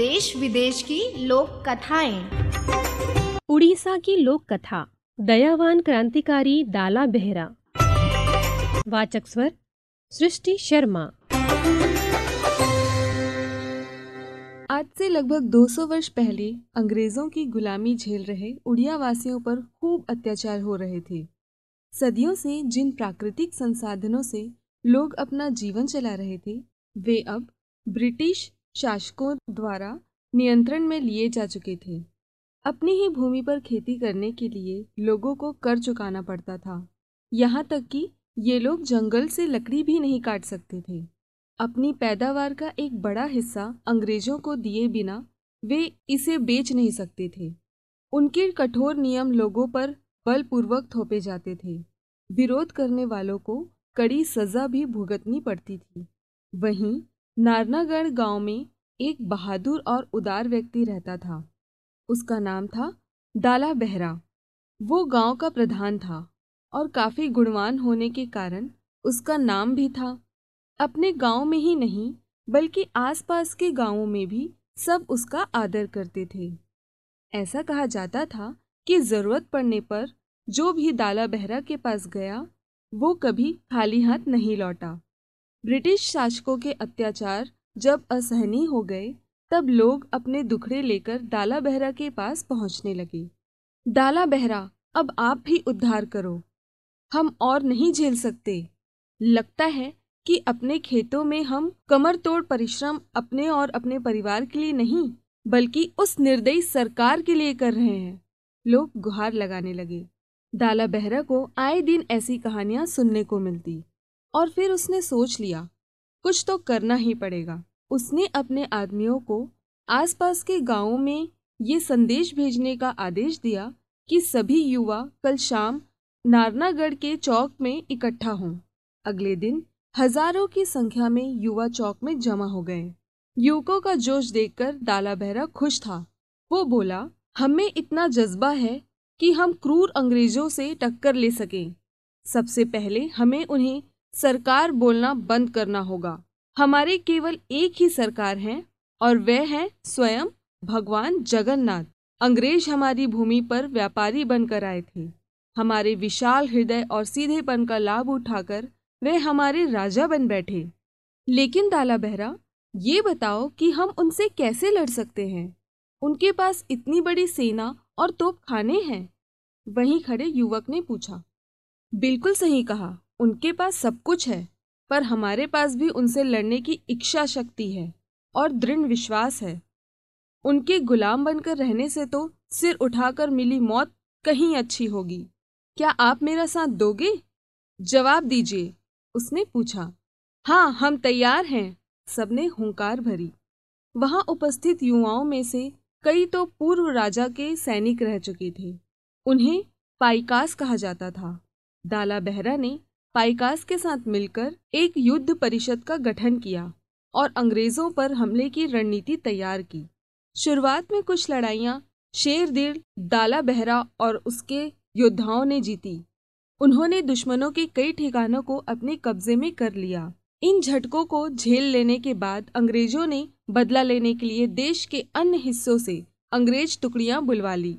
देश विदेश की लोक कथाएँ। उड़ीसा की लोक कथा दयावान क्रांतिकारी दाला बेहरा। वाचक स्वर सृष्टि शर्मा। आज से लगभग 200 वर्ष पहले अंग्रेज़ों की गुलामी झेल रहे उड़िया वासियों पर खूब अत्याचार हो रहे थे। सदियों से जिन प्राकृतिक संसाधनों से लोग अपना जीवन चला रहे थे वे अब ब्रिटिश शासकों द्वारा नियंत्रण में लिए जा चुके थे। अपनी ही भूमि पर खेती करने के लिए लोगों को कर चुकाना पड़ता था। यहाँ तक कि ये लोग जंगल से लकड़ी भी नहीं काट सकते थे। अपनी पैदावार का एक बड़ा हिस्सा अंग्रेज़ों को दिए बिना वे इसे बेच नहीं सकते थे। उनके कठोर नियम लोगों पर बलपूर्वक थोपे जाते थे। विरोध करने वालों को कड़ी सजा भी भुगतनी पड़ती थी। वहीं नारनागढ़ गाँव में एक बहादुर और उदार व्यक्ति रहता था। उसका नाम था दाला बेहरा। वो गाँव का प्रधान था और काफ़ी गुणवान होने के कारण उसका नाम भी था। अपने गाँव में ही नहीं, बल्कि आसपास के गाँवों में भी सब उसका आदर करते थे। ऐसा कहा जाता था कि ज़रूरत पड़ने पर जो भी दाला बेहरा के पास गया, वो कभी खाली हाथ नहीं लौटा। ब्रिटिश शासकों के अत्याचार जब असहनीय हो गए, तब लोग अपने दुखड़े लेकर दाला बहरा के पास पहुँचने लगे। दाला बहरा, अब आप भी उद्धार करो। हम और नहीं झेल सकते। लगता है कि अपने खेतों में हम कमर तोड़ परिश्रम अपने और अपने परिवार के लिए नहीं, बल्कि उस निर्दयी सरकार के लिए कर रहे हैं। लोग गुहार लगाने लगे। दाला बहरा को आए दिन ऐसी कहानियाँ सुनने को मिलती। और फिर उसने सोच लिया, कुछ तो करना ही पड़ेगा। उसने अपने आदमियों को आसपास के गाँवों में ये संदेश भेजने का आदेश दिया कि सभी युवा कल शाम नारनागढ़ के चौक में इकट्ठा हों। अगले दिन हज़ारों की संख्या में युवा चौक में जमा हो गए। युवकों का जोश देखकर दाला बहरा खुश था। वो बोला, हमें इतना जज्बा है कि हम क्रूर अंग्रेज़ों से टक्कर ले सकें। सबसे पहले हमें उन्हें सरकार बोलना बंद करना होगा। हमारे केवल एक ही सरकार है और वह है स्वयं भगवान जगन्नाथ। अंग्रेज़ हमारी भूमि पर व्यापारी बनकर आए थे। हमारे विशाल हृदय और सीधेपन का लाभ उठाकर वे हमारे राजा बन बैठे। लेकिन दाला बहरा, ये बताओ कि हम उनसे कैसे लड़ सकते हैं? उनके पास इतनी बड़ी सेना और तोप खाने हैं? वहीं खड़े युवक ने पूछा। बिल्कुल सही कहा। उनके पास सब कुछ है, पर हमारे पास भी उनसे लड़ने की इच्छा शक्ति है और दृढ़ विश्वास है। उनके गुलाम बनकर रहने से तो सिर उठाकर मिली मौत कहीं अच्छी होगी। क्या आप मेरा साथ दोगे? जवाब दीजिए, उसने पूछा। हाँ हम तैयार हैं। सबने हुंकार भरी। वहाँ उपस्थित युवाओं में से कई तो पूर्व राजा के सैनिक रह चुके थे। उन्हें पाइकास कहा जाता था। दाला बहरा ने पाइकास के साथ मिलकर एक युद्ध परिषद का गठन किया और अंग्रेज़ों पर हमले की रणनीति तैयार की। शुरुआत में कुछ लड़ाइयाँ शेर दिल दाला बहरा और उसके योद्धाओं ने जीती। उन्होंने दुश्मनों के कई ठिकानों को अपने कब्जे में कर लिया। इन झटकों को झेल लेने के बाद अंग्रेज़ों ने बदला लेने के लिए देश के अन्य हिस्सों से अंग्रेज़ टुकड़ियाँ बुलवा ली।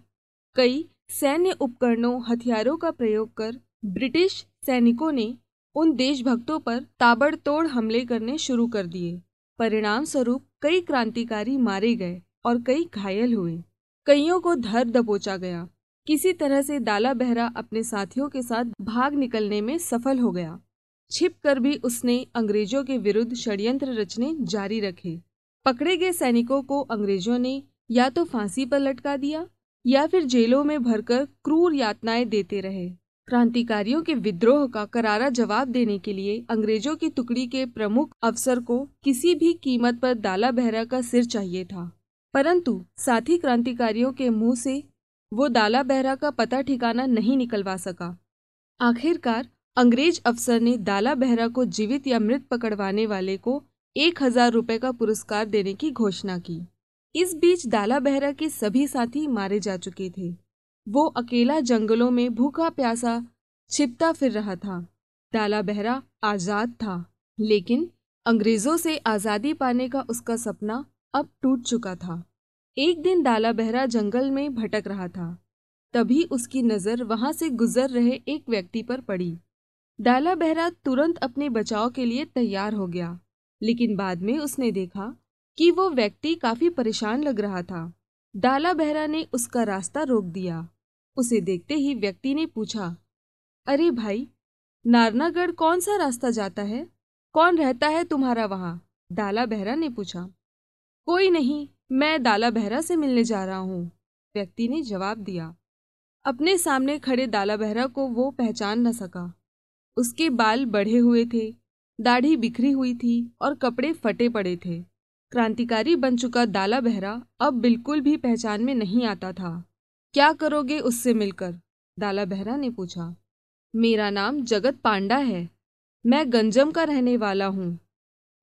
कई सैन्य उपकरणों, हथियारों का प्रयोग कर ब्रिटिश सैनिकों ने उन देशभक्तों पर ताबड़तोड़ हमले करने शुरू कर दिए। परिणाम स्वरूप कई क्रांतिकारी मारे गए और कई घायल हुए। कईयों को धर दबोचा गया। किसी तरह से दाला बहरा अपने साथियों के साथ भाग निकलने में सफल हो गया। छिप कर भी उसने अंग्रेज़ों के विरुद्ध षड्यंत्र रचने जारी रखे। पकड़े गए सैनिकों को अंग्रेज़ों ने या तो फांसी पर लटका दिया या फिर जेलों में भरकर क्रूर यातनाएँ देते रहे। क्रांतिकारियों के विद्रोह का करारा जवाब देने के लिए अंग्रेज़ों की टुकड़ी के प्रमुख अफसर को किसी भी कीमत पर दाला बहरा का सिर चाहिए था। परंतु साथी क्रांतिकारियों के मुँह से वो दाला बहरा का पता ठिकाना नहीं निकलवा सका। आखिरकार अंग्रेज़ अफसर ने दाला बहरा को जीवित या मृत पकड़वाने वाले को एक हज़ार रुपए का पुरस्कार देने की घोषणा की। इस बीच दाला बहरा के सभी साथी मारे जा चुके थे। वो अकेला जंगलों में भूखा प्यासा छिपता फिर रहा था। डाला बहरा आज़ाद था, लेकिन अंग्रेज़ों से आज़ादी पाने का उसका सपना अब टूट चुका था। एक दिन डाला बहरा जंगल में भटक रहा था। तभी उसकी नज़र वहाँ से गुजर रहे एक व्यक्ति पर पड़ी। डाला बहरा तुरंत अपने बचाव के लिए तैयार हो गया, लेकिन बाद में उसने देखा कि वो व्यक्ति काफ़ी परेशान लग रहा था। डाला बहरा ने उसका रास्ता रोक दिया। उसे देखते ही व्यक्ति ने पूछा, अरे भाई, नारनागढ़ कौन सा रास्ता जाता है? कौन रहता है तुम्हारा वहाँ? डाला बहरा ने पूछा, कोई नहीं, मैं डाला बहरा से मिलने जा रहा हूँ। व्यक्ति ने जवाब दिया। अपने सामने खड़े दाला बहरा को वो पहचान न सका। उसके बाल बढ़े हुए थे, दाढ़ी बिखरी हुई थी और कपड़े फटे पड़े थे। क्रांतिकारी बन चुका दाला बहरा अब बिल्कुल भी पहचान में नहीं आता था। क्या करोगे उससे मिलकर? दाला बहरा ने पूछा। मेरा नाम जगत पांडा है। मैं गंजम का रहने वाला हूँ।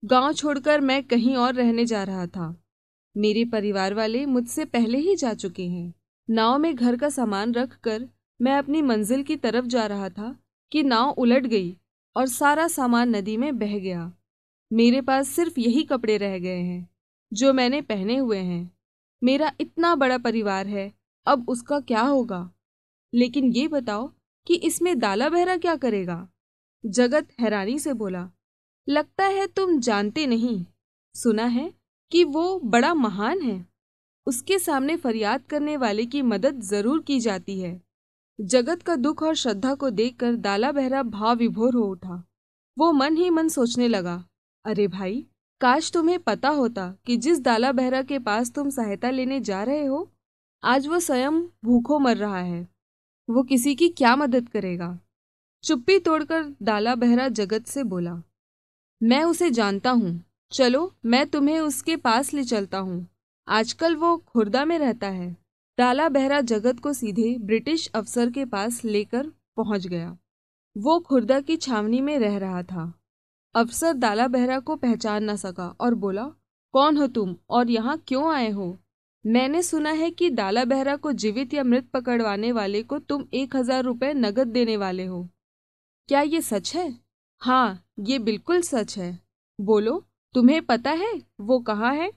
गाँव छोड़कर मैं कहीं और रहने जा रहा था। मेरे परिवार वाले मुझसे पहले ही जा चुके हैं। नाव में घर का सामान रख कर मैं अपनी मंजिल की तरफ़ जा रहा था कि नाव उलट गई और सारा सामान नदी में बह गया। मेरे पास सिर्फ़ यही कपड़े रह गए हैं, जो मैंने पहने हुए हैं। मेरा इतना बड़ा परिवार है, अब उसका क्या होगा? लेकिन ये बताओ कि इसमें दाला बहरा क्या करेगा? जगत हैरानी से बोला, लगता है तुम जानते नहीं। सुना है कि वो बड़ा महान है। उसके सामने फरियाद करने वाले की मदद ज़रूर की जाती है। जगत का दुख और श्रद्धा को देखकर दाला बहरा भाव विभोर हो उठा। वो मन ही मन सोचने लगा अरे भाई, काश तुम्हें पता होता कि जिस दाला बहरा के पास तुम सहायता लेने जा रहे हो, आज वो स्वयं भूखों मर रहा है। वो किसी की क्या मदद करेगा? चुप्पी तोड़कर दाला बहरा जगत से बोला, मैं उसे जानता हूँ। चलो, मैं तुम्हें उसके पास ले चलता हूँ। आजकल वो खुर्दा में रहता है दाला बहरा जगत को सीधे ब्रिटिश अफसर के पास लेकर पहुँच गया। वो खुर्दा की छावनी में रह रहा था। अफसर दाला बहरा को पहचान न सका और बोला, कौन हो तुम और यहाँ क्यों आए हो? मैंने सुना है कि दाला बहरा को जीवित या मृत पकड़वाने वाले को तुम एक हज़ार रुपये नगद देने वाले हो। क्या ये सच है? हाँ ये बिल्कुल सच है। बोलो, तुम्हें पता है वो कहाँ है?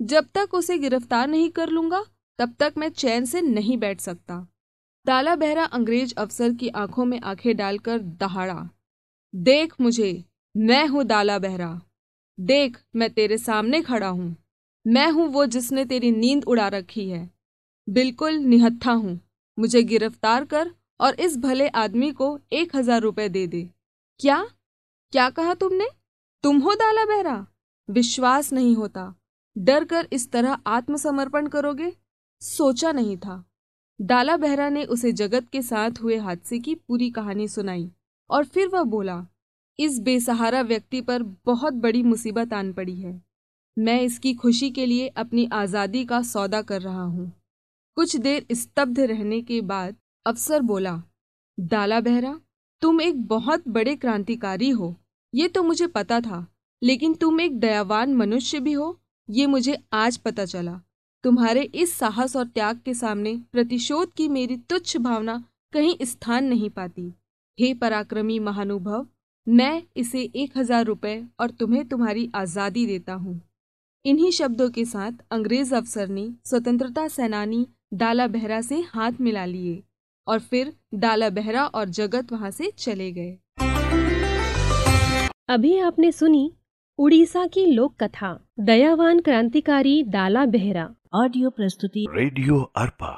जब तक उसे गिरफ़्तार नहीं कर लूँगा, तब तक मैं चैन से नहीं बैठ सकता। दाला बहरा अंग्रेज़ अफसर की आँखों में आँखें डालकर दहाड़ा, देख मुझे मैं हूँ दाला बहरा। देख, मैं तेरे सामने खड़ा हूँ। मैं हूँ वो जिसने तेरी नींद उड़ा रखी है। बिल्कुल निहत्था हूँ। मुझे गिरफ़्तार कर और इस भले आदमी को एक हज़ार रुपए दे दे। क्या? क्या कहा तुमने? तुम हो दाला बहरा? विश्वास नहीं होता। डर कर इस तरह आत्मसमर्पण करोगे? सोचा नहीं था। दाला बहरा ने उसे जगत के साथ हुए हादसे की पूरी कहानी सुनाई और फिर वह बोला इस बेसहारा व्यक्ति पर बहुत बड़ी मुसीबत आन पड़ी है। मैं इसकी खुशी के लिए अपनी आज़ादी का सौदा कर रहा हूँ। कुछ देर स्तब्ध रहने के बाद अफसर बोला, दाला बहरा, तुम एक बहुत बड़े क्रांतिकारी हो। ये तो मुझे पता था, लेकिन तुम एक दयावान मनुष्य भी हो। ये मुझे आज पता चला। तुम्हारे इस साहस और त्याग के सामने प्रतिशोध की मेरी तुच्छ भावना कहीं स्थान नहीं पाती। हे पराक्रमी महानुभव मैं इसे एक हज़ार रुपये और तुम्हें तुम्हारी आज़ादी देता हूँ। इन्हीं शब्दों के साथ अंग्रेज़ अफसर ने स्वतंत्रता सेनानी डाला बहरा से हाथ मिला लिए और फिर डाला बहरा और जगत वहाँ से चले गए। अभी आपने सुनी उड़ीसा की लोक कथा दयावान क्रांतिकारी डाला बेहरा। ऑडियो प्रस्तुति। रेडियो अर्पा।